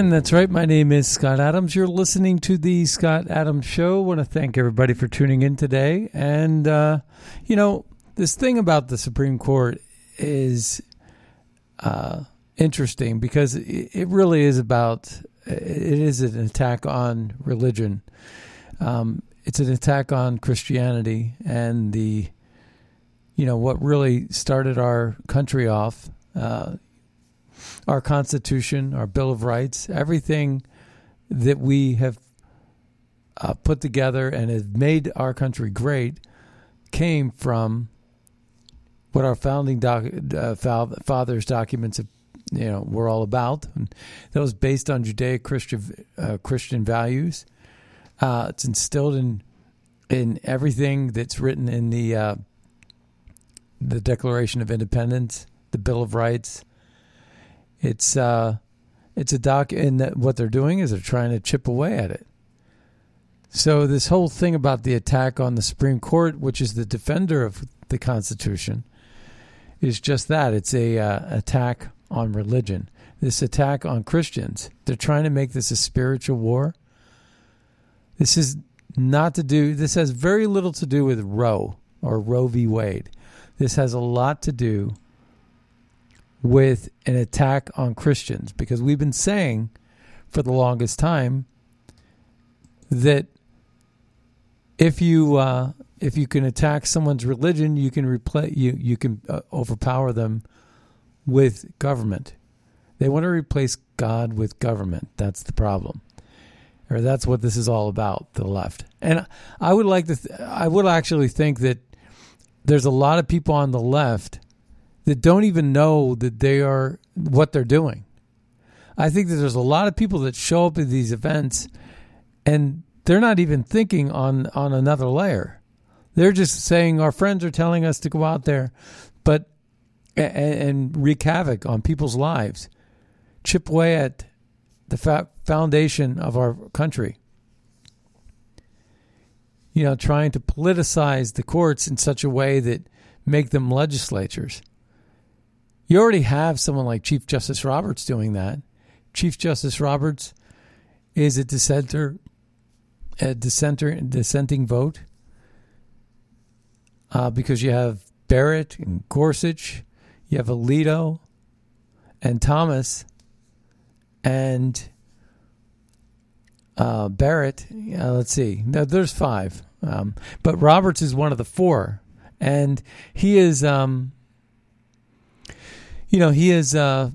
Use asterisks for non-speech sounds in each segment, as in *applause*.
And that's right. My name is Scott Adams. You're listening to the Scott Adams Show. I want to thank everybody for tuning in today. And, uh, you know, this thing about the Supreme Court is uh, interesting because it really is about, it is an attack on religion. Um, it's an attack on Christianity and the, you know, what really started our country off. Uh, our Constitution, our Bill of Rights, everything that we have uh, put together and has made our country great came from what our founding doc, uh, fathers' documents have, you know, were all about. And that was based on Judeo-Christian uh, Christian values. Uh, it's instilled in in everything that's written in the uh, the Declaration of Independence, the Bill of Rights. It's uh, it's a doc, and what they're doing is they're trying to chip away at it. So this whole thing about the attack on the Supreme Court, which is the defender of the Constitution, is just that. It's a uh, attack on religion. This attack on Christians. They're trying to make this a spiritual war. This is not to do. This has very little to do with Roe or Roe v. Wade. This has a lot to do with an attack on Christians because we've been saying for the longest time that if you uh, if you can attack someone's religion, you can replace you you can uh, overpower them with government. They want to replace God with government. That's the problem, or that's what this is all about. The left, and I would like to. Th- I would actually think that there's a lot of people on the left that don't even know that they are what they're doing. I think that there's a lot of people that show up at these events and they're not even thinking on on another layer. They're just saying our friends are telling us to go out there, but and, and wreak havoc on people's lives, chip away at the fa- foundation of our country. You know, trying to politicize the courts in such a way that make them legislatures. You already have someone like Chief Justice Roberts doing that. Chief Justice Roberts is a dissenter, a dissenter, dissenting vote, uh, because you have Barrett and Gorsuch, you have Alito and Thomas, and uh, Barrett. Uh, let's see, no, there's five, um, but Roberts is one of the four, and he is. Um, you know, he is uh,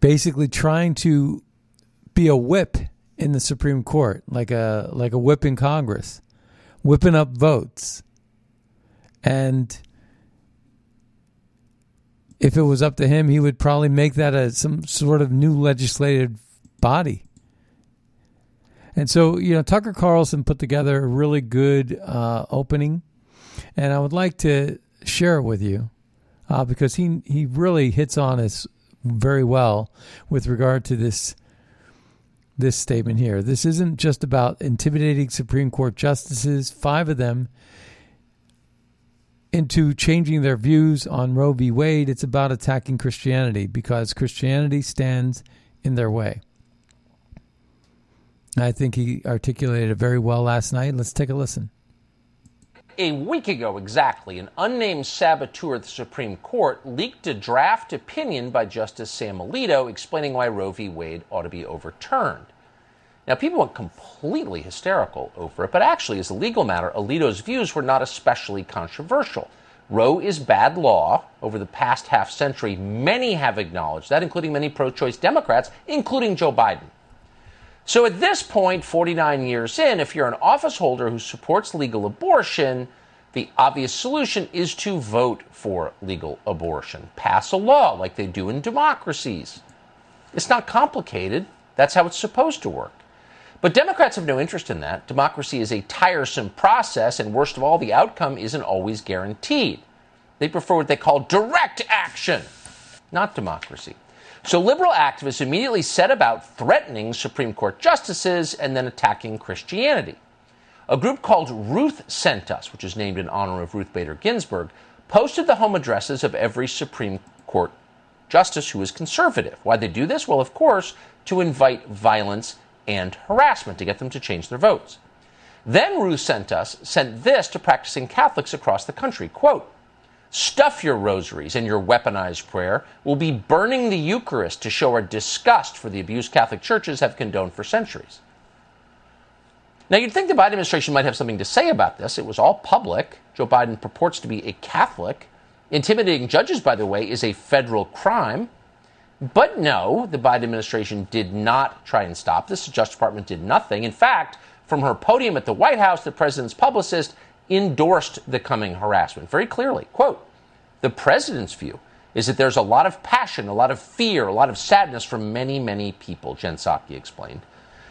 basically trying to be a whip in the Supreme Court, like a like a whip in Congress, whipping up votes. And if it was up to him, he would probably make that a some sort of new legislative body. And so, you know, Tucker Carlson put together a really good uh, opening, and I would like to share it with you. Uh, because he he really hits on us very well with regard to this this statement here. This isn't just about intimidating Supreme Court justices, five of them, into changing their views on Roe v. Wade. It's about attacking Christianity because Christianity stands in their way. I think he articulated it very well last night. Let's take a listen. A week ago, exactly, an unnamed saboteur at the Supreme Court leaked a draft opinion by Justice Sam Alito explaining why Roe v. Wade ought to be overturned. Now, people went completely hysterical over it, but actually, as a legal matter, Alito's views were not especially controversial. Roe is bad law. Over the past half century, many have acknowledged that, including many pro choice Democrats, including Joe Biden. So at this point, 49 years in, if you're an office holder who supports legal abortion, the obvious solution is to vote for legal abortion. Pass a law like they do in democracies. It's not complicated. That's how it's supposed to work. But Democrats have no interest in that. Democracy is a tiresome process, and worst of all, the outcome isn't always guaranteed. They prefer what they call direct action, not democracy. So liberal activists immediately set about threatening Supreme Court justices and then attacking Christianity. A group called Ruth Sent Us, which is named in honor of Ruth Bader Ginsburg, posted the home addresses of every Supreme Court justice who is conservative. Why they do this? Well, of course, to invite violence and harassment to get them to change their votes. Then Ruth sent us sent this to practicing Catholics across the country. Quote, Stuff your rosaries and your weaponized prayer. We'll be burning the Eucharist to show our disgust for the abuse Catholic churches have condoned for centuries. Now, you'd think the Biden administration might have something to say about this. It was all public. Joe Biden purports to be a Catholic. Intimidating judges, by the way, is a federal crime. But no, the Biden administration did not try and stop this. The Justice Department did nothing. In fact, from her podium at the White House, the president's publicist endorsed the coming harassment very clearly. Quote, the president's view is that there's a lot of passion, a lot of fear, a lot of sadness from many, many people, Jen Psaki explained.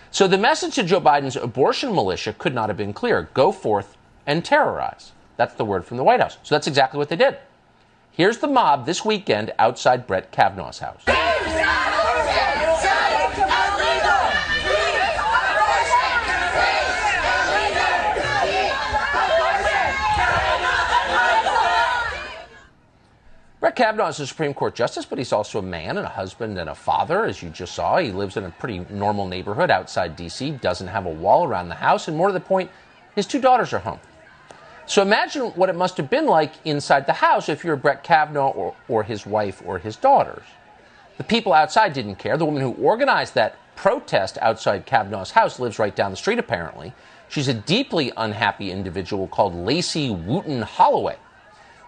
So the message to Joe Biden's abortion militia could not have been clearer. Go forth and terrorize. That's the word from the White House. So that's exactly what they did. Here's the mob this weekend outside Brett Kavanaugh's house. Brett Kavanaugh is a Supreme Court justice, but he's also a man and a husband and a father, as you just saw. He lives in a pretty normal neighborhood outside D.C., doesn't have a wall around the house, and more to the point, his two daughters are home. So imagine what it must have been like inside the house if you're Brett Kavanaugh or, or his wife or his daughters. The people outside didn't care. The woman who organized that protest outside Kavanaugh's house lives right down the street, apparently. She's a deeply unhappy individual called Lacey Wooten Holloway.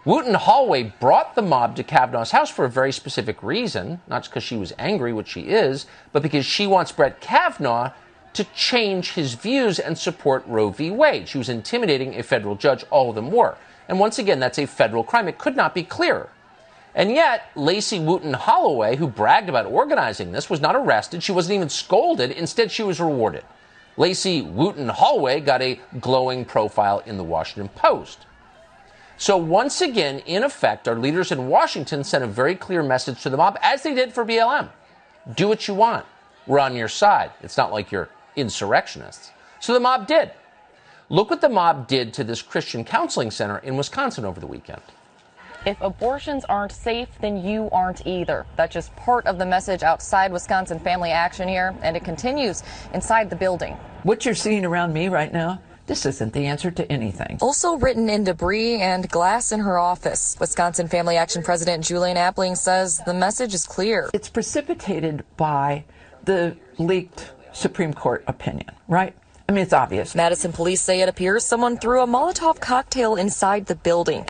Wooten Holloway brought the mob to Kavanaugh's house for a very specific reason, not because she was angry, which she is, but because she wants Brett Kavanaugh to change his views and support Roe v. Wade. She was intimidating a federal judge, all of them were. And once again, that's a federal crime. It could not be clearer. And yet, Lacey Wooten Holloway, who bragged about organizing this, was not arrested. She wasn't even scolded. Instead, she was rewarded. Lacey Wooten Holloway got a glowing profile in the Washington Post. So once again, in effect, our leaders in Washington sent a very clear message to the mob, as they did for BLM. Do what you want. We're on your side. It's not like you're insurrectionists. So the mob did. Look what the mob did to this Christian counseling center in Wisconsin over the weekend. If abortions aren't safe, then you aren't either. That's just part of the message outside Wisconsin Family Action here, and it continues inside the building. What you're seeing around me right now this isn't the answer to anything. Also written in debris and glass in her office. Wisconsin Family Action President Julaine Appling says the message is clear. It's precipitated by the leaked Supreme Court opinion, right? I mean, it's obvious. Madison police say it appears someone threw a Molotov cocktail inside the building.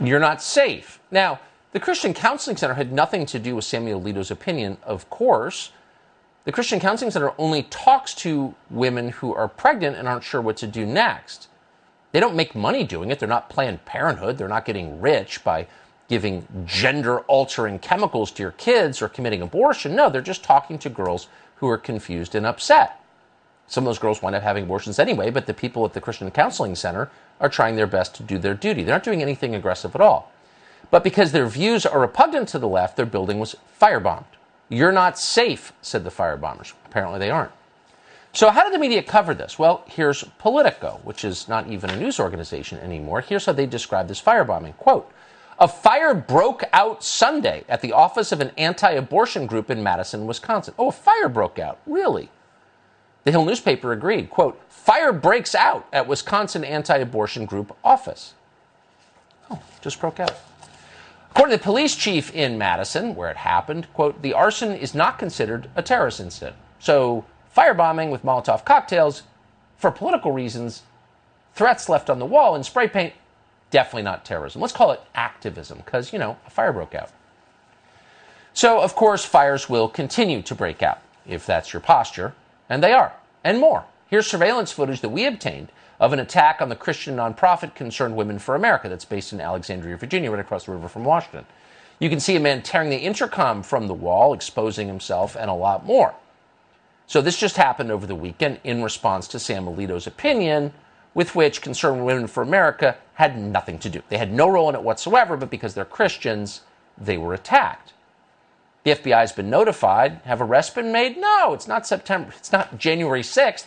You're not safe. Now, the Christian Counseling Center had nothing to do with Samuel Alito's opinion, of course. The Christian Counseling Center only talks to women who are pregnant and aren't sure what to do next. They don't make money doing it. They're not Planned Parenthood. They're not getting rich by giving gender altering chemicals to your kids or committing abortion. No, they're just talking to girls who are confused and upset. Some of those girls wind up having abortions anyway, but the people at the Christian Counseling Center are trying their best to do their duty. They're not doing anything aggressive at all. But because their views are repugnant to the left, their building was firebombed. You're not safe, said the firebombers. Apparently they aren't. So, how did the media cover this? Well, here's Politico, which is not even a news organization anymore. Here's how they describe this firebombing. Quote, a fire broke out Sunday at the office of an anti abortion group in Madison, Wisconsin. Oh, a fire broke out. Really? The Hill newspaper agreed. Quote, fire breaks out at Wisconsin anti abortion group office. Oh, just broke out. According to the police chief in Madison, where it happened, quote, the arson is not considered a terrorist incident. So, firebombing with Molotov cocktails, for political reasons, threats left on the wall and spray paint, definitely not terrorism. Let's call it activism, because, you know, a fire broke out. So, of course, fires will continue to break out, if that's your posture, and they are, and more. Here's surveillance footage that we obtained of an attack on the Christian nonprofit concerned Women for America that's based in Alexandria, Virginia, right across the river from Washington. You can see a man tearing the intercom from the wall, exposing himself, and a lot more. So this just happened over the weekend in response to Sam Alito's opinion, with which Concerned Women for America had nothing to do. They had no role in it whatsoever, but because they're Christians, they were attacked. The FBI has been notified. Have arrests been made? No, it's not September. It's not January 6th.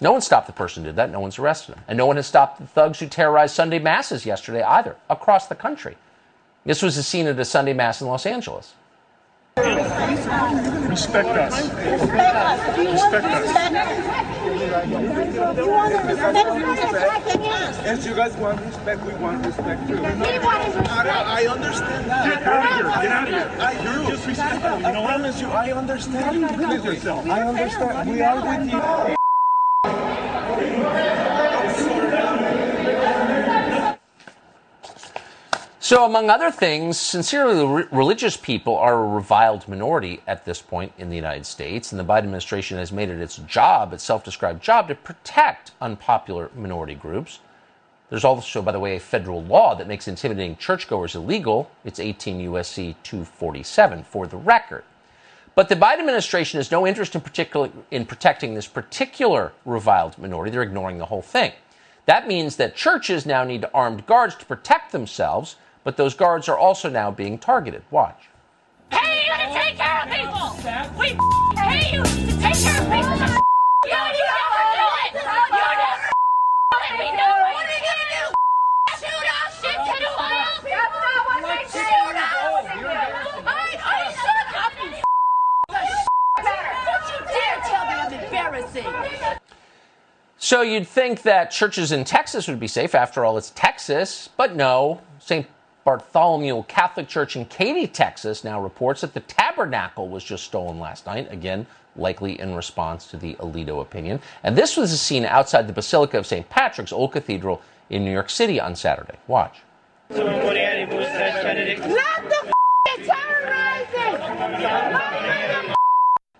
No one stopped the person who did that. No one's arrested him. And no one has stopped the thugs who terrorized Sunday masses yesterday either, across the country. This was a scene at a Sunday mass in Los Angeles. Respect us. Respect us. If you want Respect us. respect, you want to respect, us. As you guys want respect, we want respect too. We want respect. I, I understand that. Get out of here. Get out of here. I You're disrespectful. You know I promise you, I understand. Please yourself. I understand. We are with you. So, among other things, sincerely re- religious people are a reviled minority at this point in the United States, and the Biden administration has made it its job, its self described job, to protect unpopular minority groups. There's also, by the way, a federal law that makes intimidating churchgoers illegal. It's 18 USC 247, for the record. But the Biden administration has no interest in, particular, in protecting this particular reviled minority. They're ignoring the whole thing. That means that churches now need armed guards to protect themselves, but those guards are also now being targeted. Watch. pay you to take care of people. We pay you to take care of people. You never do it. You never let me know. What are you gonna do? Shoot us wild people. Shoot us. I, I shut up. Don't you dare tell me I'm embarrassing. So you'd think that churches in Texas would be safe. After all, it's Texas. But no. St. Bartholomew Catholic Church in Katy, Texas now reports that the tabernacle was just stolen last night. Again, likely in response to the Alito opinion. And this was a scene outside the Basilica of St. Patrick's Old Cathedral in New York City on Saturday. Watch. Not the terrorizing.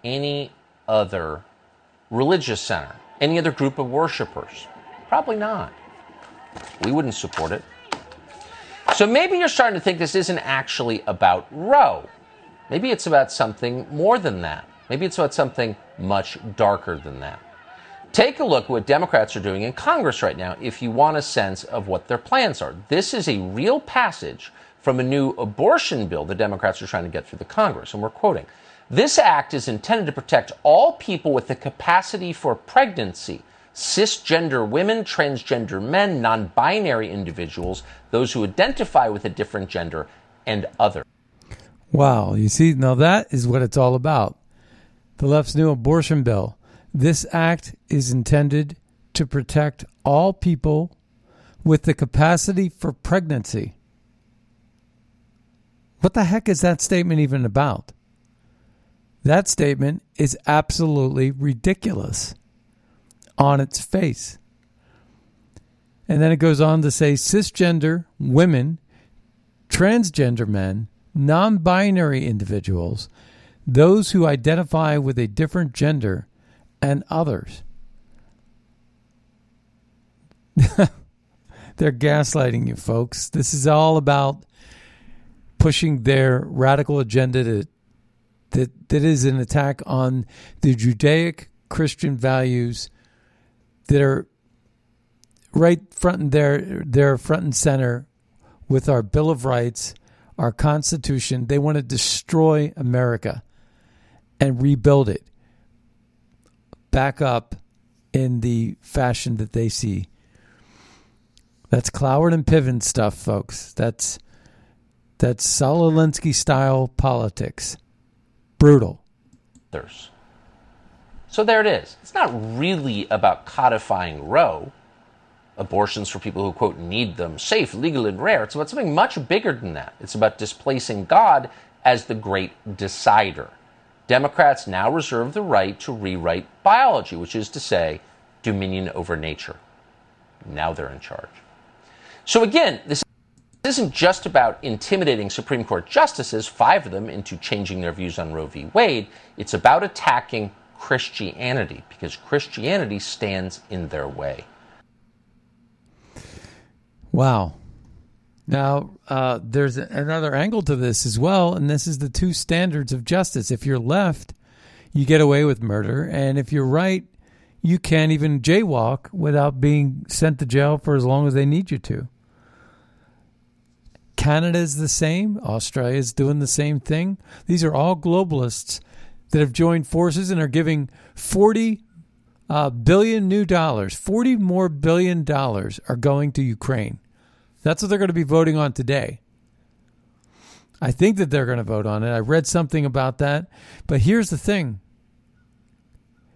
Any other religious center, any other group of worshipers? Probably not. We wouldn't support it. So maybe you're starting to think this isn't actually about Roe. Maybe it's about something more than that. Maybe it's about something much darker than that. Take a look at what Democrats are doing in Congress right now if you want a sense of what their plans are. This is a real passage from a new abortion bill the Democrats are trying to get through the Congress, and we're quoting. This act is intended to protect all people with the capacity for pregnancy cisgender women, transgender men, non binary individuals, those who identify with a different gender, and others. Wow, you see, now that is what it's all about. The left's new abortion bill. This act is intended to protect all people with the capacity for pregnancy. What the heck is that statement even about? That statement is absolutely ridiculous on its face. And then it goes on to say cisgender women, transgender men, non binary individuals, those who identify with a different gender, and others. *laughs* They're gaslighting you, folks. This is all about pushing their radical agenda to, that, that is an attack on the Judaic Christian values that are right front and there, they're front and center with our Bill of Rights, our Constitution. They want to destroy America and rebuild it back up in the fashion that they see. That's Cloward and Piven stuff, folks. That's that's Saul Alinsky style politics. Brutal. others. So there it is. It's not really about codifying Roe, abortions for people who, quote, need them, safe, legal, and rare. It's about something much bigger than that. It's about displacing God as the great decider. Democrats now reserve the right to rewrite biology, which is to say, dominion over nature. Now they're in charge. So again, this isn't just about intimidating Supreme Court justices, five of them, into changing their views on Roe v. Wade. It's about attacking Christianity because Christianity stands in their way. Wow. Now, uh, there's another angle to this as well, and this is the two standards of justice. If you're left, you get away with murder, and if you're right, you can't even jaywalk without being sent to jail for as long as they need you to. Canada is the same. Australia is doing the same thing. These are all globalists that have joined forces and are giving 40 uh, billion new dollars. 40 more billion dollars are going to Ukraine. That's what they're going to be voting on today. I think that they're going to vote on it. I read something about that. But here's the thing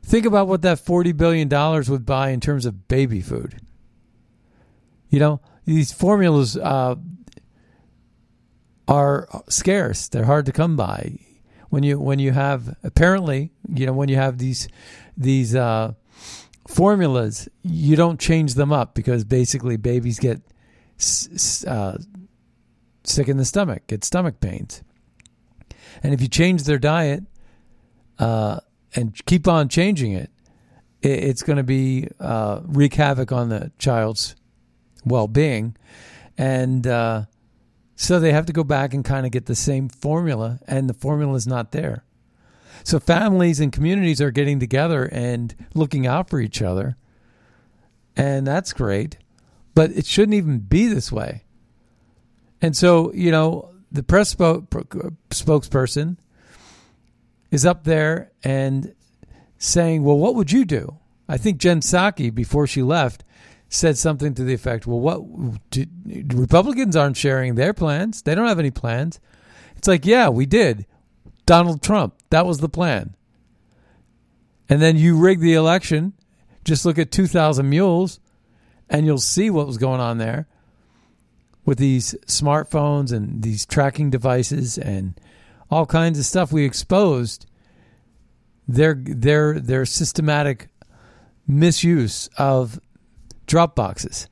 think about what that $40 billion would buy in terms of baby food. You know, these formulas uh, are scarce, they're hard to come by. When you when you have apparently you know when you have these these uh, formulas you don't change them up because basically babies get uh, sick in the stomach, get stomach pains. And if you change their diet uh, and keep on changing it, it it's going to be uh, wreak havoc on the child's well being. And uh, so they have to go back and kind of get the same formula, and the formula is not there. So families and communities are getting together and looking out for each other. And that's great. But it shouldn't even be this way. And so, you know, the press spo- spokesperson is up there and saying, well, what would you do? I think Jen Psaki, before she left, said something to the effect, well, what Republicans aren't sharing their plans. They don't have any plans. It's like, yeah, we did. Donald Trump, that was the plan. And then you rig the election. Just look at 2,000 Mules, and you'll see what was going on there with these smartphones and these tracking devices and all kinds of stuff we exposed their their their systematic misuse of drop boxes.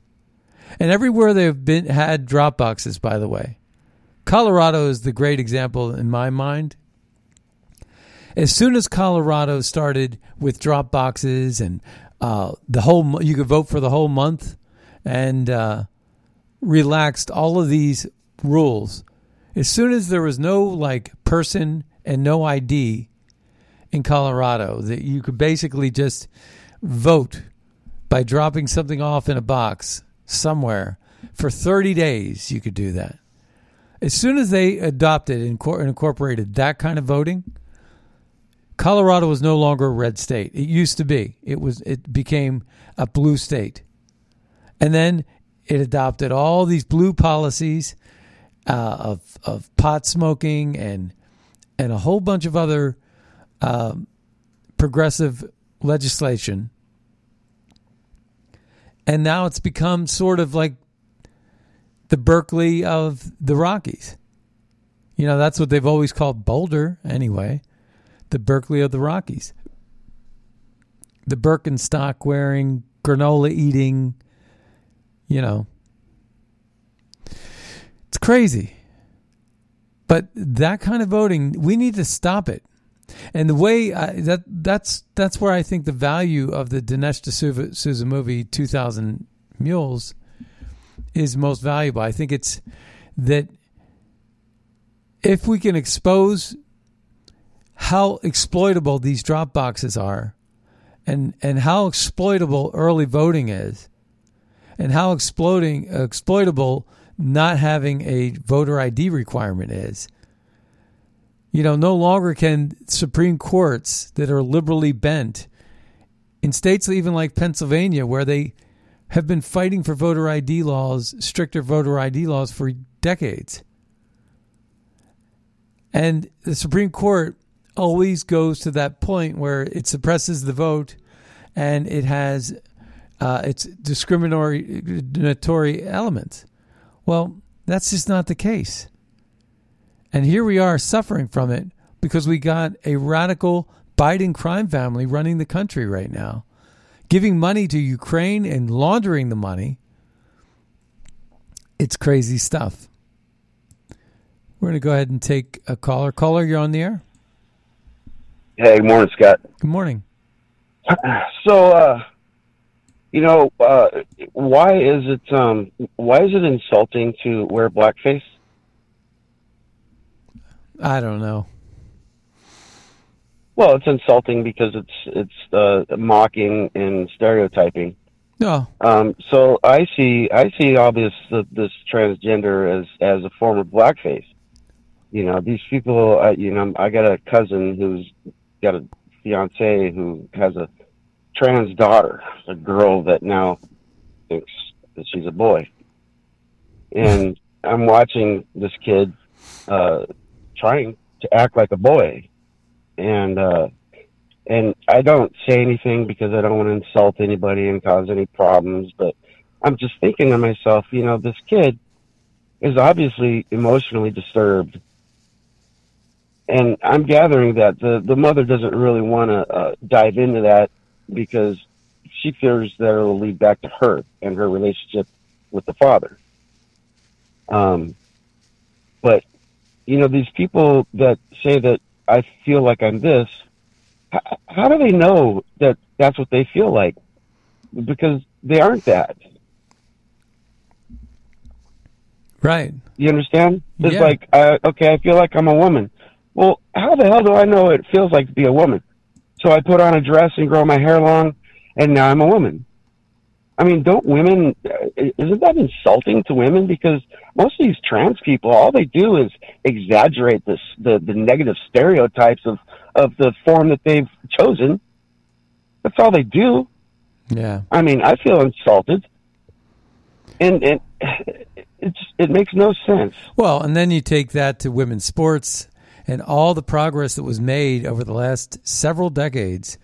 And everywhere they've been had drop boxes, by the way. Colorado is the great example in my mind. As soon as Colorado started with drop boxes and uh, the whole, you could vote for the whole month and uh, relaxed all of these rules. As soon as there was no like person and no ID in Colorado, that you could basically just vote by dropping something off in a box somewhere for 30 days you could do that. As soon as they adopted and incorporated that kind of voting colorado was no longer a red state. It used to be. It was it became a blue state. And then it adopted all these blue policies uh, of of pot smoking and and a whole bunch of other um, progressive legislation and now it's become sort of like the Berkeley of the Rockies. You know, that's what they've always called Boulder, anyway. The Berkeley of the Rockies. The Birkenstock wearing, granola eating, you know. It's crazy. But that kind of voting, we need to stop it. And the way I, that that's that's where I think the value of the Dinesh D'Souza movie 2000 Mules is most valuable. I think it's that if we can expose how exploitable these drop boxes are and and how exploitable early voting is and how exploding exploitable not having a voter ID requirement is. You know, no longer can Supreme Courts that are liberally bent in states even like Pennsylvania, where they have been fighting for voter ID laws, stricter voter ID laws for decades. And the Supreme Court always goes to that point where it suppresses the vote and it has uh, its discriminatory elements. Well, that's just not the case. And here we are suffering from it because we got a radical Biden crime family running the country right now, giving money to Ukraine and laundering the money. It's crazy stuff. We're going to go ahead and take a caller. Caller, you're on the air. Hey, good morning, Scott. Good morning. *clears throat* So, uh, you know, uh, why is it um, why is it insulting to wear blackface? I don't know. Well, it's insulting because it's it's uh, mocking and stereotyping. No. Um, so I see I see all this uh, this transgender as as a form of blackface. You know, these people. Uh, you know, I got a cousin who's got a fiance who has a trans daughter, a girl that now thinks that she's a boy, and I'm watching this kid uh, trying to act like a boy, and uh, and I don't say anything because I don't want to insult anybody and cause any problems, but I'm just thinking to myself, you know, this kid is obviously emotionally disturbed. And I'm gathering that the, the mother doesn't really want to uh, dive into that because she fears that it'll lead back to her and her relationship with the father. Um, but you know, these people that say that I feel like I'm this, how, how do they know that that's what they feel like? Because they aren't that. Right. You understand? It's Yeah. like, uh, okay, I feel like I'm a woman. Well, how the hell do I know what it feels like to be a woman? So I put on a dress and grow my hair long, and now I'm a woman. I mean, don't women, uh, isn't that insulting to women? Because most of these trans people, all they do is exaggerate this, the, the negative stereotypes of, of the form that they've chosen. That's all they do. Yeah. I mean, I feel insulted. And, and *sighs* it's, it makes no sense. Well, and then you take that to women's sports and all the progress that was made over the last several decades,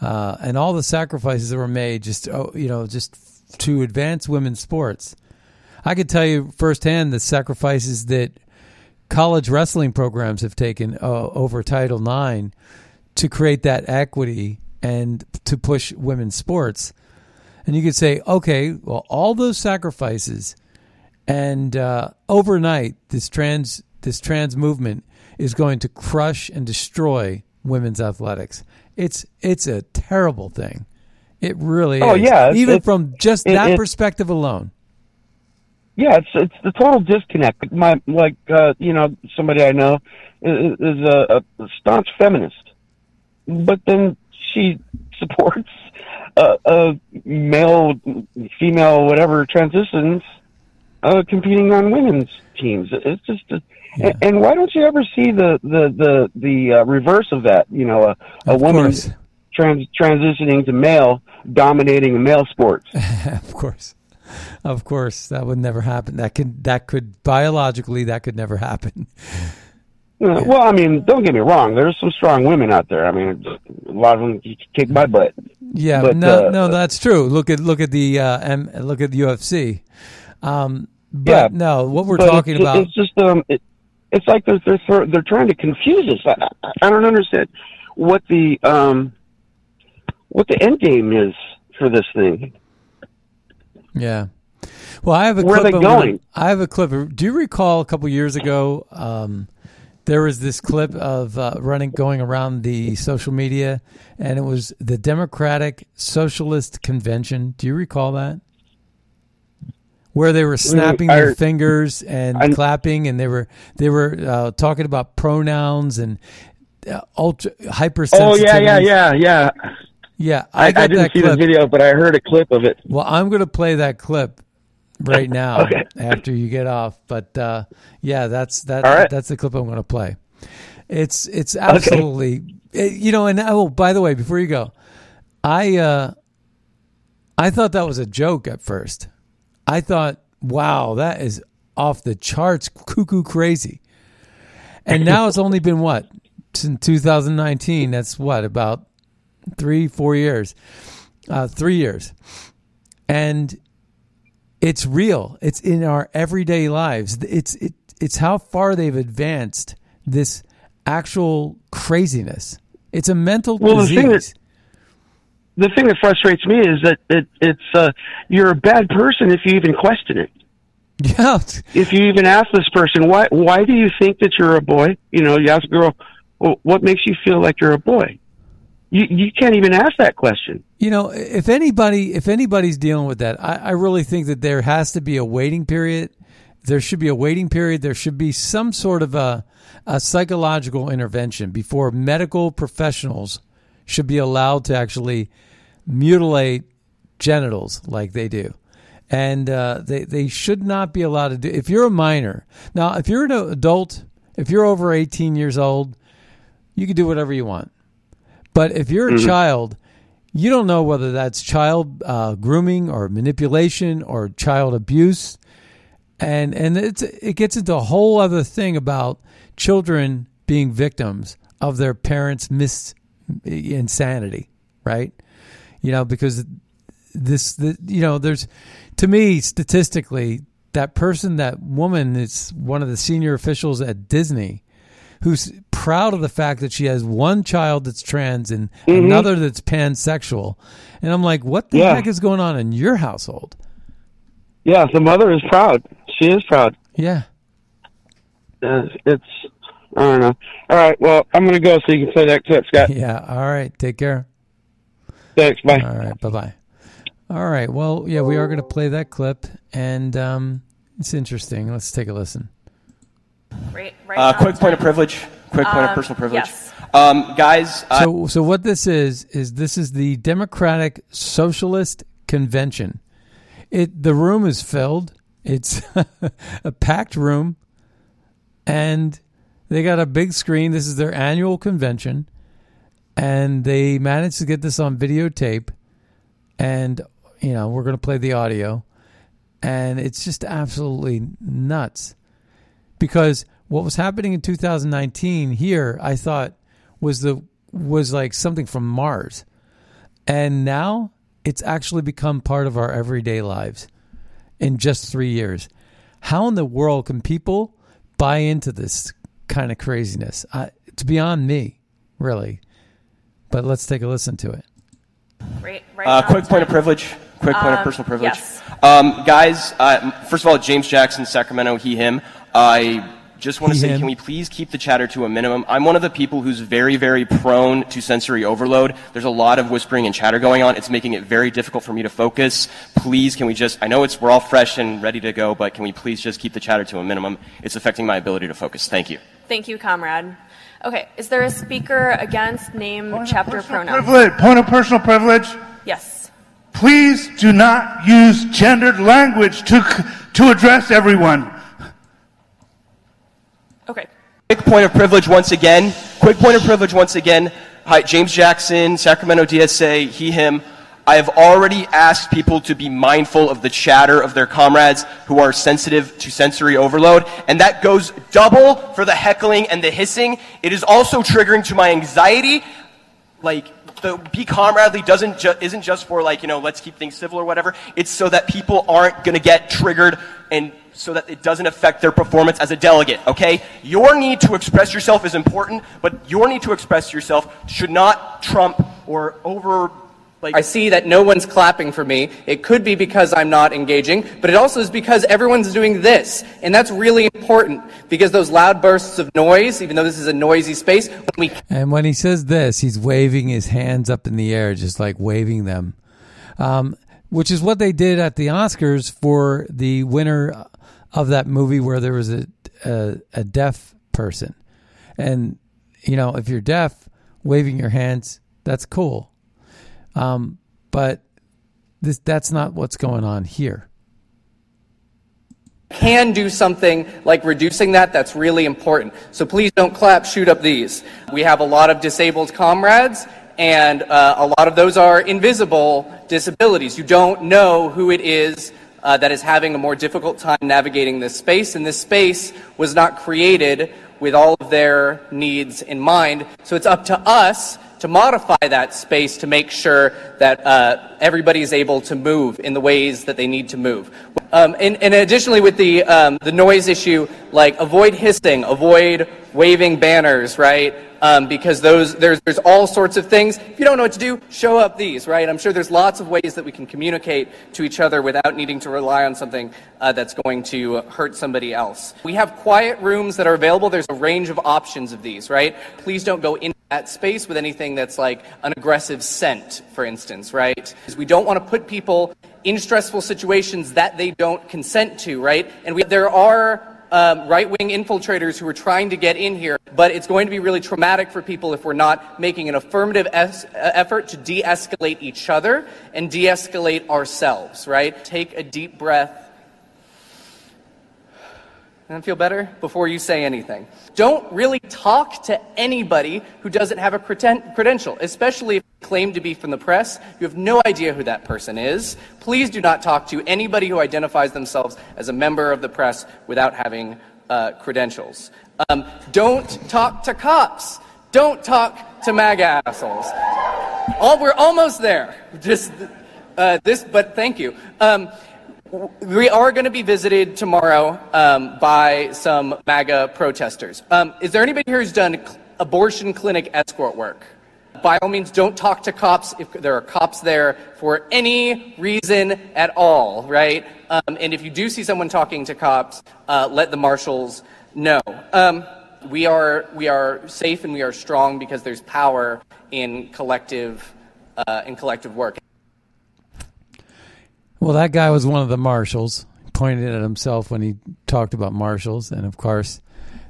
uh, and all the sacrifices that were made, just oh, you know, just to advance women's sports. I could tell you firsthand the sacrifices that college wrestling programs have taken uh, over Title IX to create that equity and to push women's sports. And you could say, okay, well, all those sacrifices, and uh, overnight, this trans this trans movement is going to crush and destroy women's athletics. It's it's a terrible thing. It really Oh, is. yeah, it's- even it's- from just it- that it- perspective alone. Yeah, it's it's the total disconnect. My like uh, you know somebody I know is, is a, a staunch feminist, but then she *laughs* supports a, a male, female, whatever transitions uh, competing on women's teams. It's just, a, and, and why don't you ever see the the the the uh, reverse of that? You know, a, a Of woman trans transitioning to male, dominating male sports. *laughs* of course. Of course, that would never happen. That could that could biologically that could never happen. Uh, Well, I mean, don't get me wrong. There's some strong women out there. I mean, a lot of them kick my butt. Yeah, But, no, uh, no, that's true. Look at look at the uh, M, look at the UFC. Um, but Yeah, no, what we're talking it's, about. It's just um, it, it's like they're they're they're, trying to confuse us. I, I, don't understand what the um, what the end game is for this thing. Yeah. Well, I have a Where are clip. they of one- going? I have a clip. Do you recall a couple years ago? Um, there was this clip of uh, running going around the social media, and it was the Democratic Socialist Convention. Do you recall that? Where they were snapping their fingers and I- clapping, and they were they were uh, talking about pronouns and uh, ultra hypersensitivity. Oh yeah, yeah, yeah, yeah. Yeah, I, I, didn't see clip. the video, but I heard a clip of it. Well, I'm going to play that clip right *laughs* now Okay. after you get off. But uh, yeah, that's that. Right. That's the clip I'm going to play. It's it's absolutely eh, you know. And oh, by the way, before you go, I uh, I thought that was a joke at first. I thought, wow, that is off the charts, cuckoo crazy. And now it's only been what since 2019. That's what about three, four years, uh, three years, and it's real. It's in our everyday lives. It's it, it's how far they've advanced this actual craziness. It's a mental Well, disease. The thing that frustrates me is that it, it's uh, you're a bad person if you even question it. Yeah. If you even ask this person why why do you think that you're a boy? You know, you ask a girl, well, what makes you feel like you're a boy? You you can't even ask that question. You know, if anybody if anybody's dealing with that, I, I really think that there has to be a waiting period. There should be a waiting period. There should be some sort of a, a psychological intervention before medical professionals should be allowed to actually mutilate genitals like they do. And uh, they, they should not be allowed to do if you're a minor. Now, if you're an adult, if you're over 18 years old, you can do whatever you want. But if you're a Mhm. child, you don't know whether that's child uh, grooming or manipulation or child abuse, and and it's it gets into a whole other thing about children being victims of their parents' mis insanity, right? You know, because this the you know there's to me statistically that person that woman is one of the senior officials at Disney who's proud of the fact that she has one child that's trans and Mhm. another that's pansexual. And I'm like, what the Yeah. heck is going on in your household? Yeah, the mother is proud. She is proud. Yeah. Uh, it's I don't know. All right, well, I'm gonna go so you can play that clip, Scott. Yeah. All right. Take care. Thanks. Bye. All right. Bye bye. All right. Well, yeah, we are going to play that clip, and um, it's interesting. Let's take a listen. Right, right Uh, quick point of privilege. Quick point of Um, personal privilege. yes. Um, guys, uh, So, so what this is is this is the Democratic Socialist Convention. It the room is filled. It's *laughs* a packed room, and they got a big screen. This is their annual convention, and they managed to get this on videotape. And you know we're going to play the audio, and it's just absolutely nuts because what was happening in 2019 here, I thought was the was like something from Mars, and now it's actually become part of our everyday lives in just three years. How in the world can people buy into this kind of craziness? I, it's beyond me, really. But let's take a listen to it. Right, right uh, quick point of privilege. Quick point of Um, personal privilege. yes. Um, guys, uh, first of all, James Jackson, Sacramento, he, him. I just want to He, say, him. can we please keep the chatter to a minimum? I'm one of the people who's very, very prone to sensory overload. There's a lot of whispering and chatter going on. It's making it very difficult for me to focus. Please, can we just, I know it's, we're all fresh and ready to go, but can we please just keep the chatter to a minimum? It's affecting my ability to focus. Thank you. Thank you, comrade. Okay, is there a speaker against name, chapter, pronoun? Privilege, point of personal privilege. Yes. Please do not use gendered language to to address everyone. Okay. Quick point of privilege once again. Quick point of privilege once again. Hi, James Jackson, Sacramento DSA, he, him. I have already asked people to be mindful of the chatter of their comrades who are sensitive to sensory overload, and that goes double for the heckling and the hissing. It is also triggering to my anxiety. Like, the be comradely doesn't ju- isn't just for like you know let's keep things civil or whatever. It's so that people aren't going to get triggered and so that it doesn't affect their performance as a delegate. Okay, your need to express yourself is important, but your need to express yourself should not trump or over. Like, I see that no one's clapping for me. It could be because I'm not engaging, but it also is because everyone's doing this. And that's really important because those loud bursts of noise, even though this is a noisy space, when we And when he says this, he's waving his hands up in the air, just like waving them, um, which is what they did at the Oscars for the winner of that movie where there was a, a, a deaf person. And, you know, if you're deaf, waving your hands, that's cool. Um, but this that's not what's going on here. can do something like reducing that, that's really important. So please don't clap, shoot up these. We have a lot of disabled comrades, and uh, a lot of those are invisible disabilities. You don't know who it is uh, that is having a more difficult time navigating this space, and this space was not created with all of their needs in mind. So it's up to us to modify that space to make sure that uh, everybody is able to move in the ways that they need to move. Um, and, and additionally, with the um, the noise issue, like avoid hissing, avoid waving banners, right? Um, because those there's there's all sorts of things. If you don't know what to do, show up these, right? I'm sure there's lots of ways that we can communicate to each other without needing to rely on something uh, that's going to hurt somebody else. We have quiet rooms that are available. There's a range of options of these, right? Please don't go in that space with anything that's like an aggressive scent, for instance, right? Because we don't want to put people in stressful situations that they don't consent to, right? And we, there are um, right wing infiltrators who are trying to get in here, but it's going to be really traumatic for people if we're not making an affirmative es- uh, effort to de escalate each other and de escalate ourselves, right? Take a deep breath. And feel better before you say anything. Don't really talk to anybody who doesn't have a creden- credential, especially if they claim to be from the press. You have no idea who that person is. Please do not talk to anybody who identifies themselves as a member of the press without having uh, credentials. Um, don't talk to cops. Don't talk to MAGA assholes. All, we're almost there. Just uh, this, but thank you. Um, we are going to be visited tomorrow um, by some MAGA protesters. Um, is there anybody here who's done abortion clinic escort work? By all means, don't talk to cops if there are cops there for any reason at all, right? Um, and if you do see someone talking to cops, uh, let the marshals know. Um, we are we are safe and we are strong because there's power in collective uh, in collective work. Well, that guy was one of the marshals. He pointed at himself when he talked about marshals, and of course,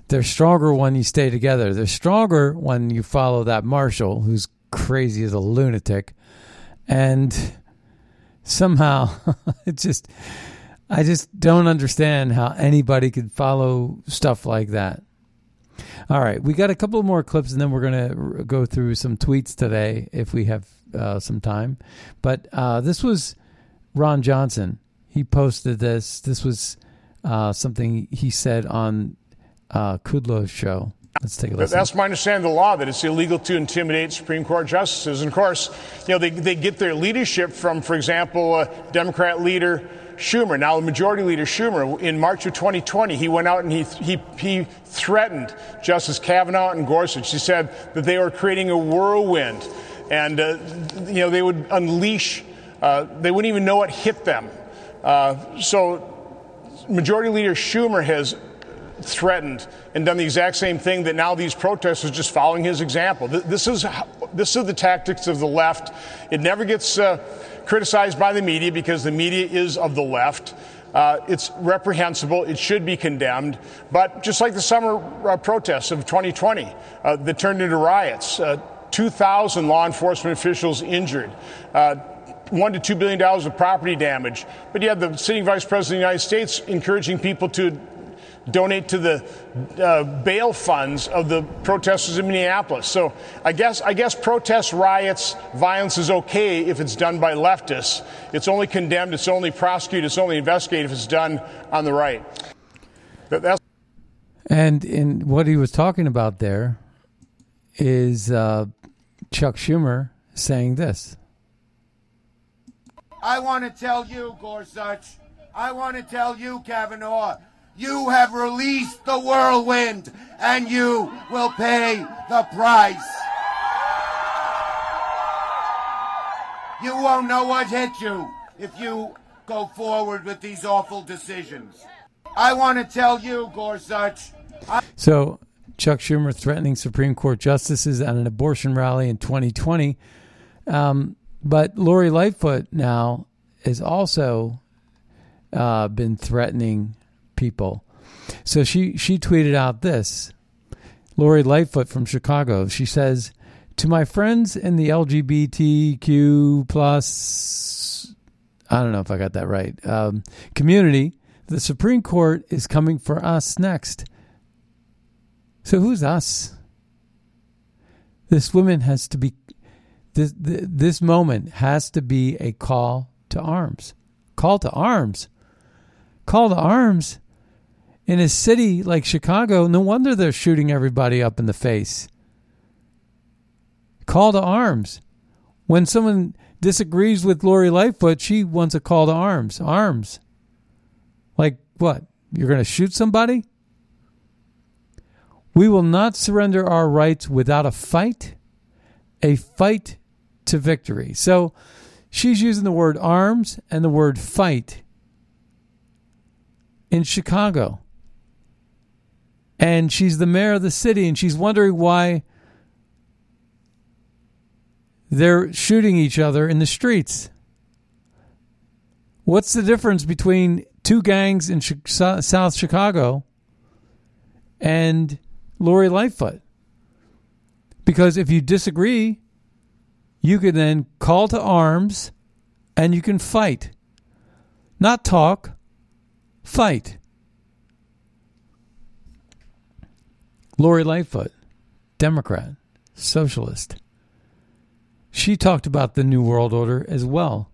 they're stronger when you stay together. They're stronger when you follow that marshal who's crazy as a lunatic, and somehow *laughs* it just I just don't understand how anybody could follow stuff like that. All right, we got a couple more clips, and then we're gonna go through some tweets today if we have uh, some time. But uh, this was Ron Johnson. He posted this. This was uh, something he said on uh, Kudlow's show. Let's take a listen. That's my understanding of the law, that it's illegal to intimidate Supreme Court justices. And of course, you know, they, they get their leadership from, for example, uh, Democrat leader Schumer, now the majority leader Schumer. In March of 2020, he went out and he, he, he threatened Justice Kavanaugh and Gorsuch. He said that they were creating a whirlwind and, uh, you know, they would unleash, uh, they wouldn't even know what hit them. Uh, so Majority Leader Schumer has threatened and done the exact same thing that now these protesters are just following his example. This is this are the tactics of the left. It never gets uh, criticized by the media because the media is of the left. Uh, it's reprehensible. It should be condemned. But just like the summer uh, protests of 2020 uh, that turned into riots, uh, 2,000 law enforcement officials injured. One to two billion dollars of property damage. But you had the sitting vice president of the United States encouraging people to donate to the uh, bail funds of the protesters in Minneapolis. So I guess I guess protests, riots, violence is okay if it's done by leftists. It's only condemned, it's only prosecuted, it's only investigated if it's done on the right. That- that's And in what he was talking about there is uh, Chuck Schumer saying this. I want to tell you, Gorsuch, I want to tell you, Kavanaugh, you have released the whirlwind and you will pay the price. You won't know what hit you if you go forward with these awful decisions. I want to tell you, Gorsuch, I- So Chuck Schumer threatening Supreme Court justices at an abortion rally in 2020. Um, but Lori Lightfoot now has also uh, been threatening people. So she she tweeted out this. Lori Lightfoot from Chicago. She says, to my friends in the LGBTQ plus, I don't know if I got that right, um, community, the Supreme Court is coming for us next. So who's us? This woman has to be, this, this moment has to be a call to arms. Call to arms. Call to arms. In a city like Chicago, no wonder they're shooting everybody up in the face. Call to arms. When someone disagrees with Lori Lightfoot, she wants a call to arms. Arms. Like what? You're going to shoot somebody? We will not surrender our rights without a fight, a fight to victory. So she's using the word arms and the word fight in Chicago. And she's the mayor of the city, and she's wondering why they're shooting each other in the streets. What's the difference between two gangs in South Chicago and Lori Lightfoot? Because if you disagree, you can then call to arms and you can fight. Not talk, fight. Lori Lightfoot, Democrat, socialist. She talked about the New World Order as well.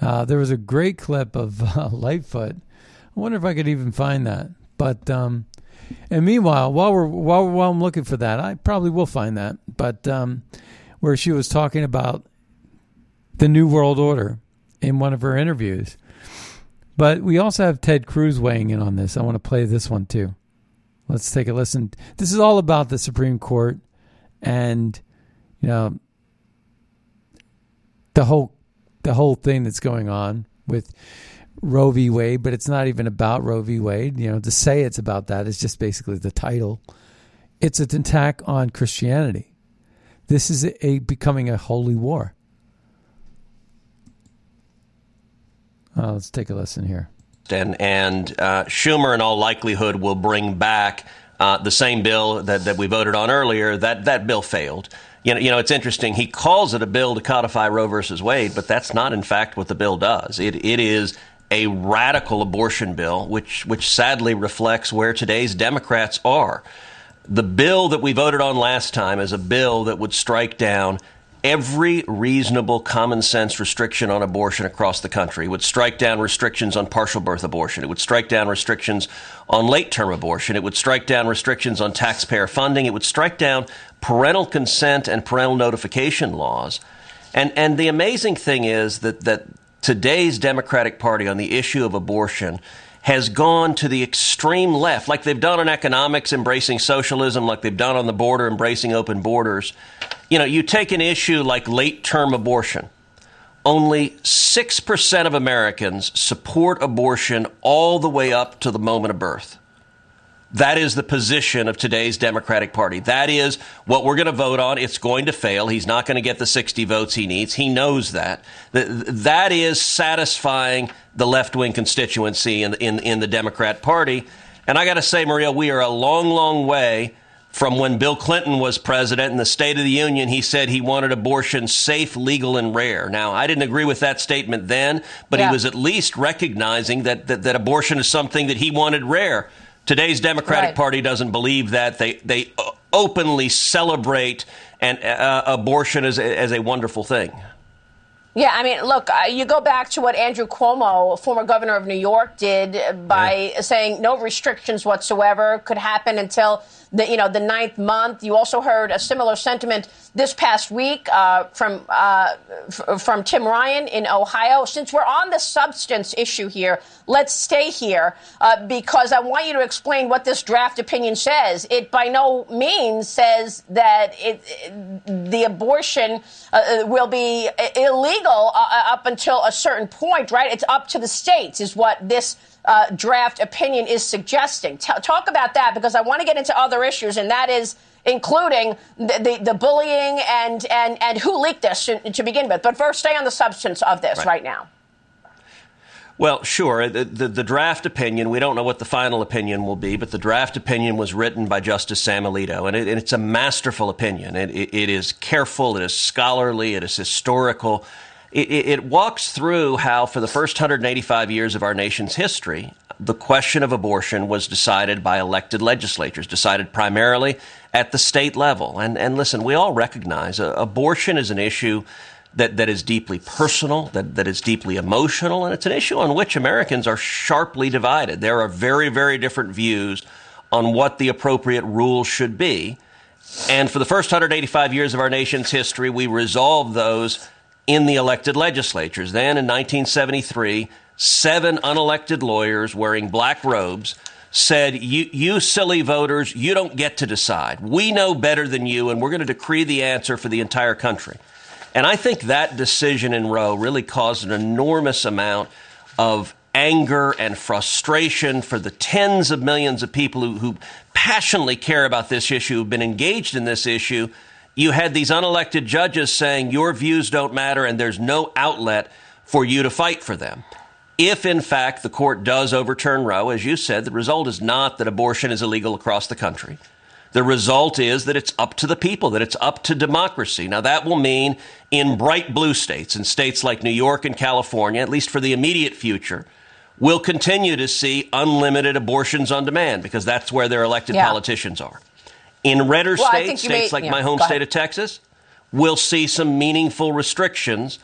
Uh, there was a great clip of *laughs* uh, Lightfoot. I wonder if I could even find that. But um, and meanwhile, while we're while, while I'm looking for that, I probably will find that. But um, where she was talking about the New World Order in one of her interviews. But we also have Ted Cruz weighing in on this. I want to play this one too. Let's take a listen. This is all about the Supreme Court and you know the whole the whole thing that's going on with Roe v. Wade, but it's not even about Roe v. Wade. You know, to say it's about that is just basically the title. It's an attack on Christianity. This is a, a becoming a holy war. Uh, let's take a listen here. And, and uh, Schumer, in all likelihood, will bring back uh, the same bill that, that we voted on earlier. That, that bill failed. You know, you know, it's interesting. He calls it a bill to codify Roe versus Wade, but that's not, in fact, what the bill does. It, it is a radical abortion bill, which, which sadly reflects where today's Democrats are. The bill that we voted on last time is a bill that would strike down every reasonable common sense restriction on abortion across the country. It would strike down restrictions on partial birth abortion. It would strike down restrictions on late term abortion. It would strike down restrictions on taxpayer funding. It would strike down parental consent and parental notification laws. And, and the amazing thing is that, that today's Democratic Party on the issue of abortion has gone to the extreme left, like they've done on economics, embracing socialism, like they've done on the border, embracing open borders. You know, you take an issue like late term abortion. Only 6% of Americans support abortion all the way up to the moment of birth. That is the position of today's Democratic Party. That is what we're going to vote on. It's going to fail. He's not going to get the 60 votes he needs. He knows that. That is satisfying the left wing constituency in, in, in the Democrat Party. And I got to say, Maria, we are a long, long way from when Bill Clinton was president in the State of the Union, he said he wanted abortion safe, legal, and rare. Now, I didn't agree with that statement then, but yeah. he was at least recognizing that, that, that abortion is something that he wanted rare. Today's Democratic right. Party doesn't believe that. They they openly celebrate and uh, abortion as as a wonderful thing. Yeah, I mean, look, uh, you go back to what Andrew Cuomo, former governor of New York, did by yeah. saying no restrictions whatsoever could happen until the you know the ninth month. You also heard a similar sentiment this past week uh, from uh, f- from Tim Ryan in Ohio. Since we're on the substance issue here, let's stay here uh, because I want you to explain what this draft opinion says. It by no means says that it, it, the abortion uh, will be illegal uh, up until a certain point, right? It's up to the states, is what this uh, draft opinion is suggesting. T- talk about that because I want to get into other issues, and that is including the, the, the, bullying and, and, and who leaked this to, to, begin with. But first, stay on the substance of this right, right now. Well, sure. The, the, the, draft opinion, we don't know what the final opinion will be, but the draft opinion was written by Justice Sam Alito, and, it, and it's a masterful opinion. It, it, it is careful, it is scholarly, it is historical. It, walks through how, for the first 185 years of our nation's history, the question of abortion was decided by elected legislatures, decided primarily at the state level. And, and listen, we all recognize uh, abortion is an issue that, that is deeply personal, that, that is deeply emotional, and it's an issue on which Americans are sharply divided. There are very, very different views on what the appropriate rules should be. And for the first 185 years of our nation's history, we resolved those in the elected legislatures. Then in 1973, seven unelected lawyers wearing black robes said, you, you silly voters, you don't get to decide. We know better than you, and we're going to decree the answer for the entire country. And I think that decision in Roe really caused an enormous amount of anger and frustration for the tens of millions of people who, who passionately care about this issue, who've been engaged in this issue. You had these unelected judges saying your views don't matter and there's no outlet for you to fight for them. If, in fact, the court does overturn Roe, as you said, the result is not that abortion is illegal across the country. The result is that it's up to the people, that it's up to democracy. Now, that will mean in bright blue states, in states like New York and California, at least for the immediate future, we'll continue to see unlimited abortions on demand because that's where their elected yeah. politicians are. In redder well, states, states like yeah, my home state of Texas, we'll see some meaningful restrictions.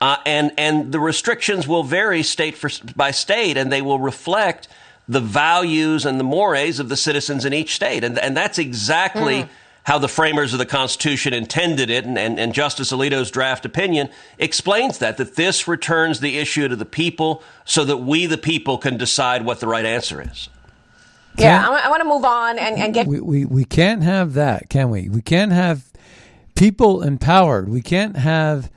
Uh, and, and the restrictions will vary state for, by state, and they will reflect – the values and the mores of the citizens in each state. And, and that's exactly mm. how the framers of the Constitution intended it. And, and, and Justice Alito's draft opinion explains that, that this returns the issue to the people so that we, the people, can decide what the right answer is. Yeah, I, I want to move on and, and get. We, we, we can't have that, can we? We can't have people empowered. We can't have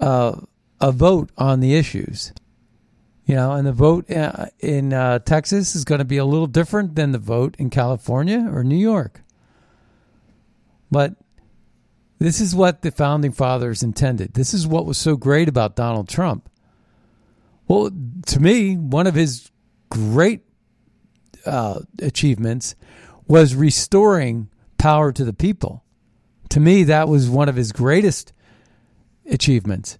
uh, a vote on the issues. You know, and the vote uh, in uh, Texas is going to be a little different than the vote in California or New York. But this is what the founding fathers intended. This is what was so great about Donald Trump. Well, to me, one of his great uh, achievements was restoring power to the people. To me, that was one of his greatest achievements.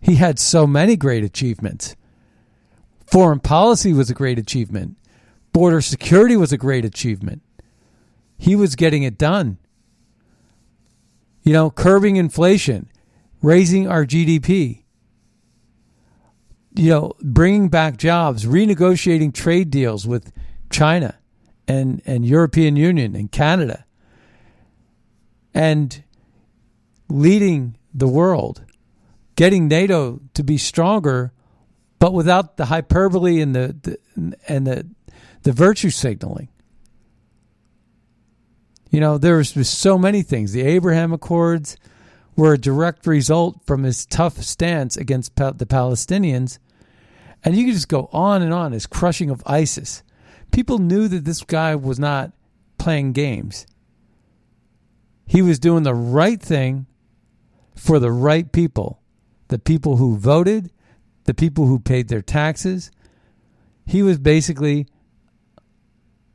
He had so many great achievements. Foreign policy was a great achievement. Border security was a great achievement. He was getting it done. You know, curbing inflation, raising our GDP, you know, bringing back jobs, renegotiating trade deals with China and, and European Union and Canada, and leading the world, getting NATO to be stronger but without the hyperbole and the, the and the the virtue signaling. You know, there's so many things. The Abraham Accords were a direct result from his tough stance against pa- the Palestinians. And you can just go on and on. His crushing of ISIS. People knew that this guy was not playing games. He was doing the right thing for the right people, the people who voted the people who paid their taxes. He was basically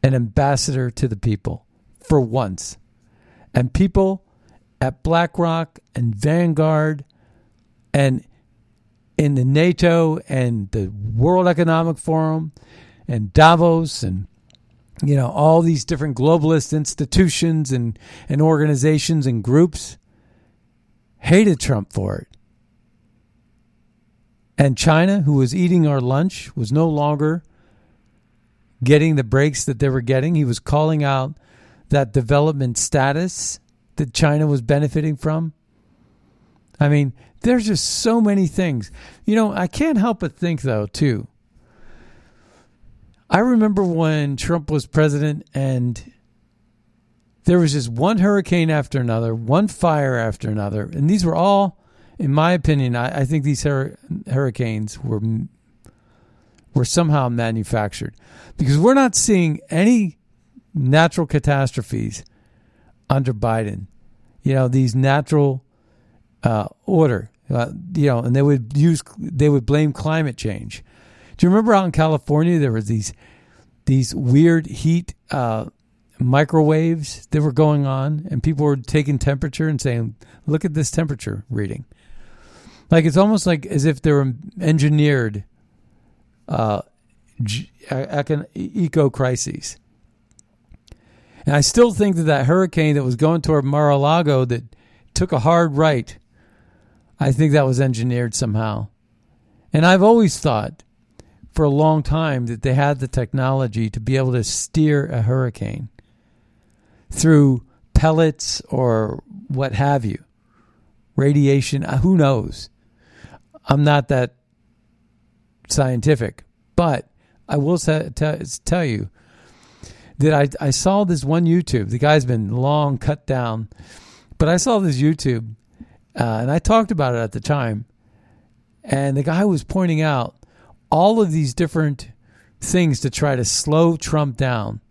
an ambassador to the people for once. And people at BlackRock and Vanguard and in the NATO and the World Economic Forum and Davos and you know all these different globalist institutions and, and organizations and groups hated Trump for it. And China, who was eating our lunch, was no longer getting the breaks that they were getting. He was calling out that development status that China was benefiting from. I mean, there's just so many things. You know, I can't help but think, though, too. I remember when Trump was president and there was just one hurricane after another, one fire after another, and these were all in my opinion, I, I think these hur- hurricanes were were somehow manufactured because we're not seeing any natural catastrophes under Biden. You know, these natural uh, order. Uh, you know, and they would use they would blame climate change. Do you remember out in California there was these these weird heat uh, microwaves that were going on, and people were taking temperature and saying, "Look at this temperature reading." Like it's almost like as if they were engineered uh, eco crises. And I still think that that hurricane that was going toward Mar-a-Lago that took a hard right, I think that was engineered somehow. And I've always thought for a long time that they had the technology to be able to steer a hurricane through pellets or what have you. Radiation, uh, who knows? I'm not that scientific, but I will t- t- tell you that I, I saw this one YouTube. The guy's been long cut down, but I saw this YouTube, uh, and I talked about it at the time. And the guy was pointing out all of these different things to try to slow Trump down.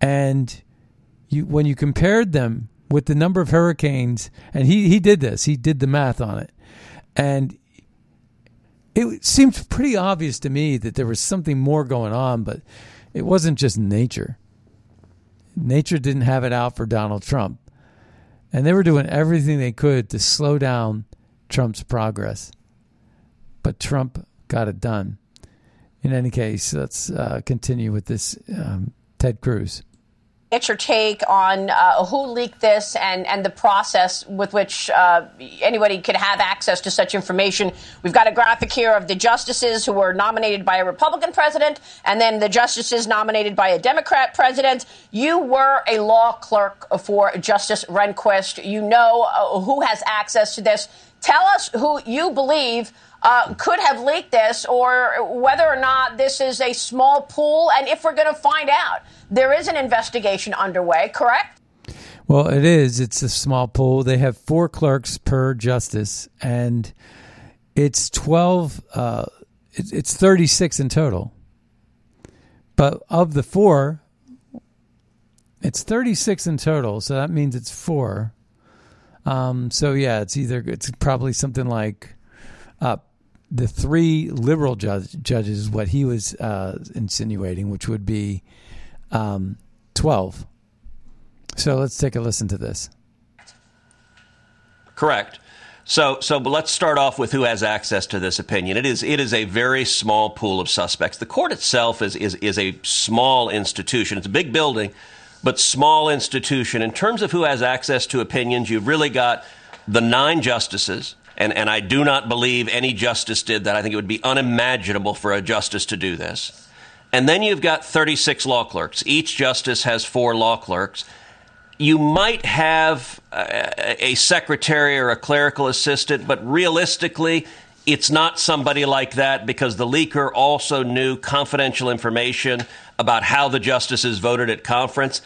And you, when you compared them with the number of hurricanes, and he, he did this, he did the math on it. And it seemed pretty obvious to me that there was something more going on, but it wasn't just nature. Nature didn't have it out for Donald Trump. And they were doing everything they could to slow down Trump's progress. But Trump got it done. In any case, let's uh, continue with this um, Ted Cruz get your take on uh, who leaked this and, and the process with which uh, anybody could have access to such information. We've got a graphic here of the justices who were nominated by a Republican president and then the justices nominated by a Democrat president. You were a law clerk for Justice Rehnquist. You know uh, who has access to this. Tell us who you believe uh, could have leaked this or whether or not this is a small pool. And if we're going to find out, there is an investigation underway, correct? Well, it is. It's a small pool. They have four clerks per justice, and it's 12, uh, it's 36 in total. But of the four, it's 36 in total, so that means it's four. Um, so yeah, it's either it's probably something like uh, the three liberal judge, judges, what he was uh, insinuating, which would be um, 12. So let's take a listen to this. Correct. So, so let's start off with who has access to this opinion. It is, it is a very small pool of suspects. The court itself is, is, is a small institution. It's a big building, but small institution. In terms of who has access to opinions, you've really got the nine justices, and, and I do not believe any justice did that. I think it would be unimaginable for a justice to do this. And then you've got 36 law clerks. Each justice has four law clerks. You might have a, a secretary or a clerical assistant, but realistically, it's not somebody like that because the leaker also knew confidential information about how the justices voted at conference.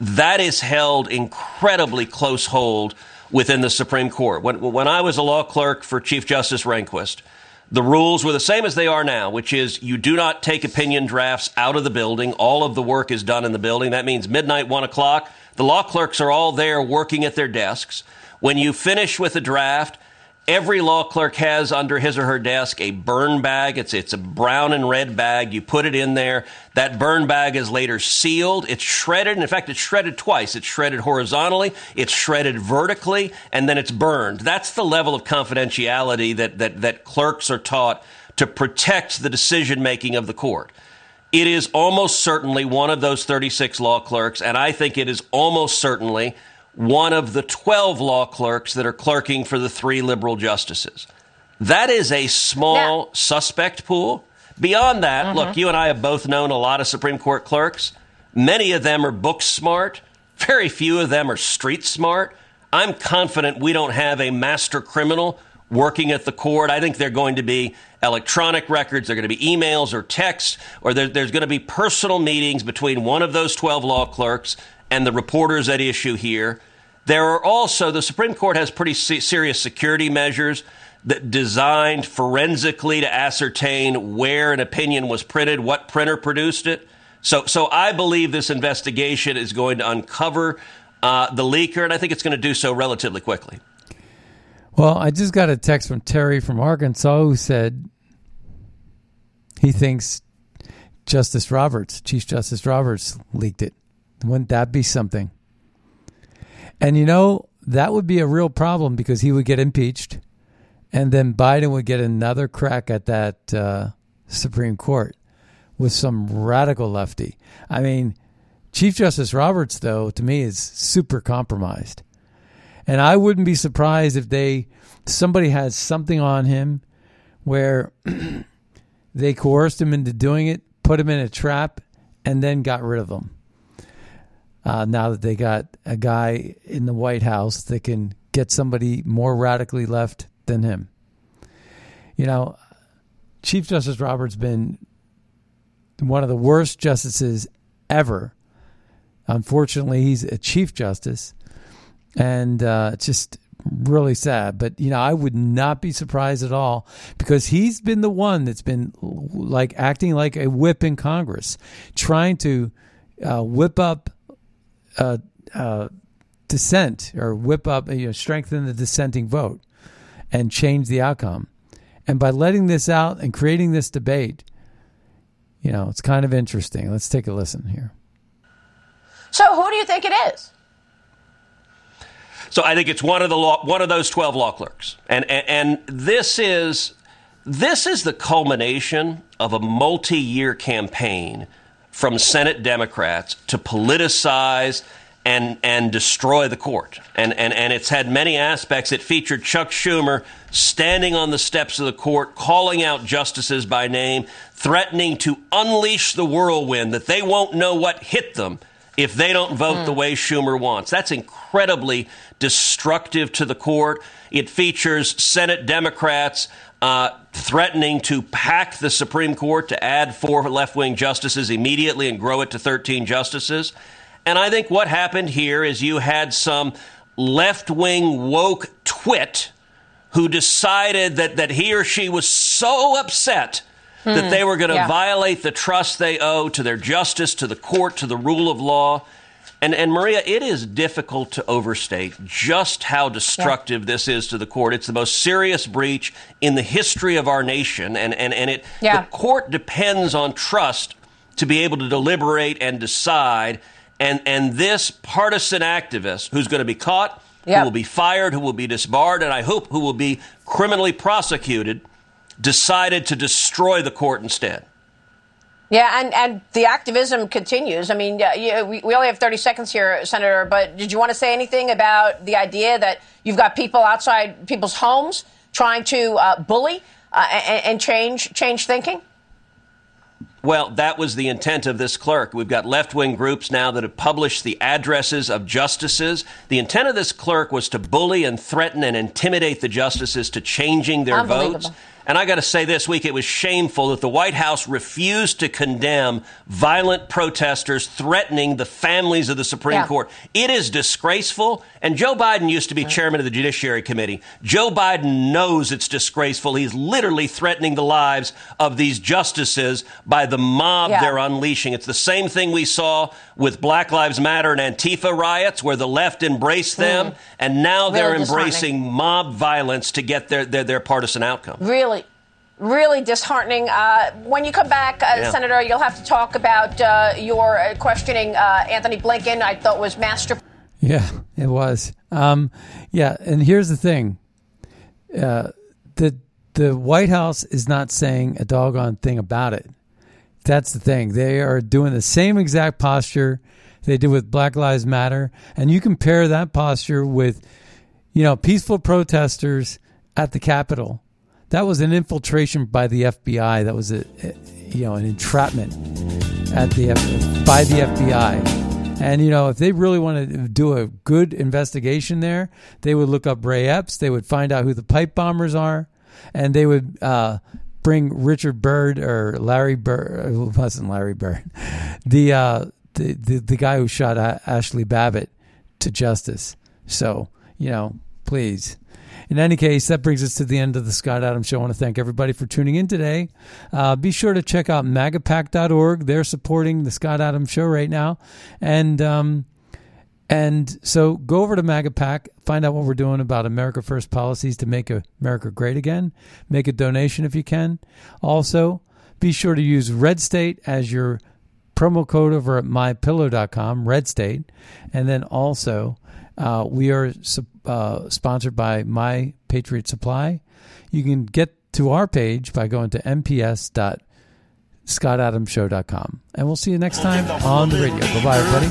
That is held incredibly close hold within the Supreme Court. When, when I was a law clerk for Chief Justice Rehnquist, the rules were the same as they are now, which is you do not take opinion drafts out of the building. All of the work is done in the building. That means midnight, one o'clock. The law clerks are all there working at their desks. When you finish with a draft, Every law clerk has under his or her desk a burn bag. It's, it's a brown and red bag. You put it in there. That burn bag is later sealed. It's shredded. And in fact, it's shredded twice. It's shredded horizontally, it's shredded vertically, and then it's burned. That's the level of confidentiality that, that, that clerks are taught to protect the decision making of the court. It is almost certainly one of those 36 law clerks, and I think it is almost certainly one of the 12 law clerks that are clerking for the three liberal justices. That is a small suspect pool. Beyond that, Mm-hmm. look, you and I have both known a lot of Supreme Court clerks. Many of them are book smart. Very few of them are street smart. I'm confident we don't have a master criminal working at the court. I think they're going to be electronic records, they're going to be emails or texts, or there, there's going to be personal meetings between one of those 12 law clerks and the reporters at issue here. There are also, the Supreme Court has pretty se- serious security measures that designed forensically to ascertain where an opinion was printed, what printer produced it. So, so I believe this investigation is going to uncover uh, the leaker, and I think it's going to do so relatively quickly. Well, I just got a text from Terry from Arkansas who said, he thinks Justice Roberts, Chief Justice Roberts, leaked it. Wouldn't that be something? And you know, that would be a real problem because he would get impeached and then Biden would get another crack at that uh, Supreme Court with some radical lefty. I mean, Chief Justice Roberts, though, to me is super compromised. And I wouldn't be surprised if they somebody has something on him where *clears throat* they coerced him into doing it, put him in a trap, and then got rid of him. Uh, now that they got a guy in the White House that can get somebody more radically left than him. You know, Chief Justice Roberts been one of the worst justices ever. Unfortunately, he's a Chief Justice, and uh, it's just really sad. But you know, I would not be surprised at all because he's been the one that's been like acting like a whip in Congress, trying to uh, whip up uh, uh, dissent or whip up, you know, strengthen the dissenting vote and change the outcome. And by letting this out and creating this debate, you know, it's kind of interesting. Let's take a listen here. So, who do you think it is? So I think it's one of the law, one of those twelve law clerks, and, and and this is this is the culmination of a multi-year campaign from Senate Democrats to politicize and and destroy the court. And and and it's had many aspects. It featured Chuck Schumer standing on the steps of the court, calling out justices by name, threatening to unleash the whirlwind that they won't know what hit them if they don't vote mm. the way Schumer wants. That's incredibly destructive to the court. It features Senate Democrats uh, threatening to pack the Supreme Court to add four left wing justices immediately and grow it to 13 justices. And I think what happened here is you had some left wing woke twit who decided that, that he or she was so upset hmm. that they were going to yeah. violate the trust they owe to their justice, to the court, to the rule of law. And, and Maria, it is difficult to overstate just how destructive yeah. this is to the court. It's the most serious breach in the history of our nation, and, and, and it yeah. the court depends on trust to be able to deliberate and decide. And and this partisan activist who's going to be caught, yep. who will be fired, who will be disbarred, and I hope who will be criminally prosecuted, decided to destroy the court instead. Yeah, and, and the activism continues. I mean, yeah, we, we only have 30 seconds here, Senator, but did you want to say anything about the idea that you've got people outside people's homes trying to uh, bully uh, and, and change change thinking? Well, that was the intent of this clerk. We've got left wing groups now that have published the addresses of justices. The intent of this clerk was to bully and threaten and intimidate the justices to changing their votes. And I got to say, this week it was shameful that the White House refused to condemn violent protesters threatening the families of the Supreme yeah. Court. It is disgraceful. And Joe Biden used to be chairman of the Judiciary Committee. Joe Biden knows it's disgraceful. He's literally threatening the lives of these justices by the mob yeah. they're unleashing. It's the same thing we saw with Black Lives Matter and Antifa riots, where the left embraced them, mm. and now they're embracing mob violence to get their, their, their partisan outcome. Really? Really disheartening. Uh, when you come back, uh, yeah. Senator, you'll have to talk about uh, your uh, questioning uh, Antony Blinken. I thought was masterful. Yeah, it was. Um, yeah, and here's the thing: uh, the the White House is not saying a doggone thing about it. That's the thing. They are doing the same exact posture they did with Black Lives Matter, and you compare that posture with, you know, peaceful protesters at the Capitol that was an infiltration by the FBI. That was a, a you know an entrapment at the by the FBI. And you know, if they really want to do a good investigation there, they would look up Ray Epps. They would find out who the pipe bombers are, and they would uh, bring Richard Byrd or Larry Byrd. It wasn't Larry Byrd, *laughs* the, uh, the the the guy who shot Ashli Babbitt to justice. So you know, please in any case, that brings us to the end of the Scott Adams Show. I want to thank everybody for tuning in today. Uh, be sure to check out magapack.org. They're supporting the Scott Adams Show right now. And, um, and so go over to MAGAPAC, find out what we're doing about America First policies to make America great again. Make a donation if you can. Also, Be sure to use Red State as your promo code over at mypillow.com, Red State. And then also, uh, we are uh, sponsored by My Patriot Supply. You can get to our page by going to mps.scottadamshow.com. And we'll see you next time on the radio. Bye bye, everybody.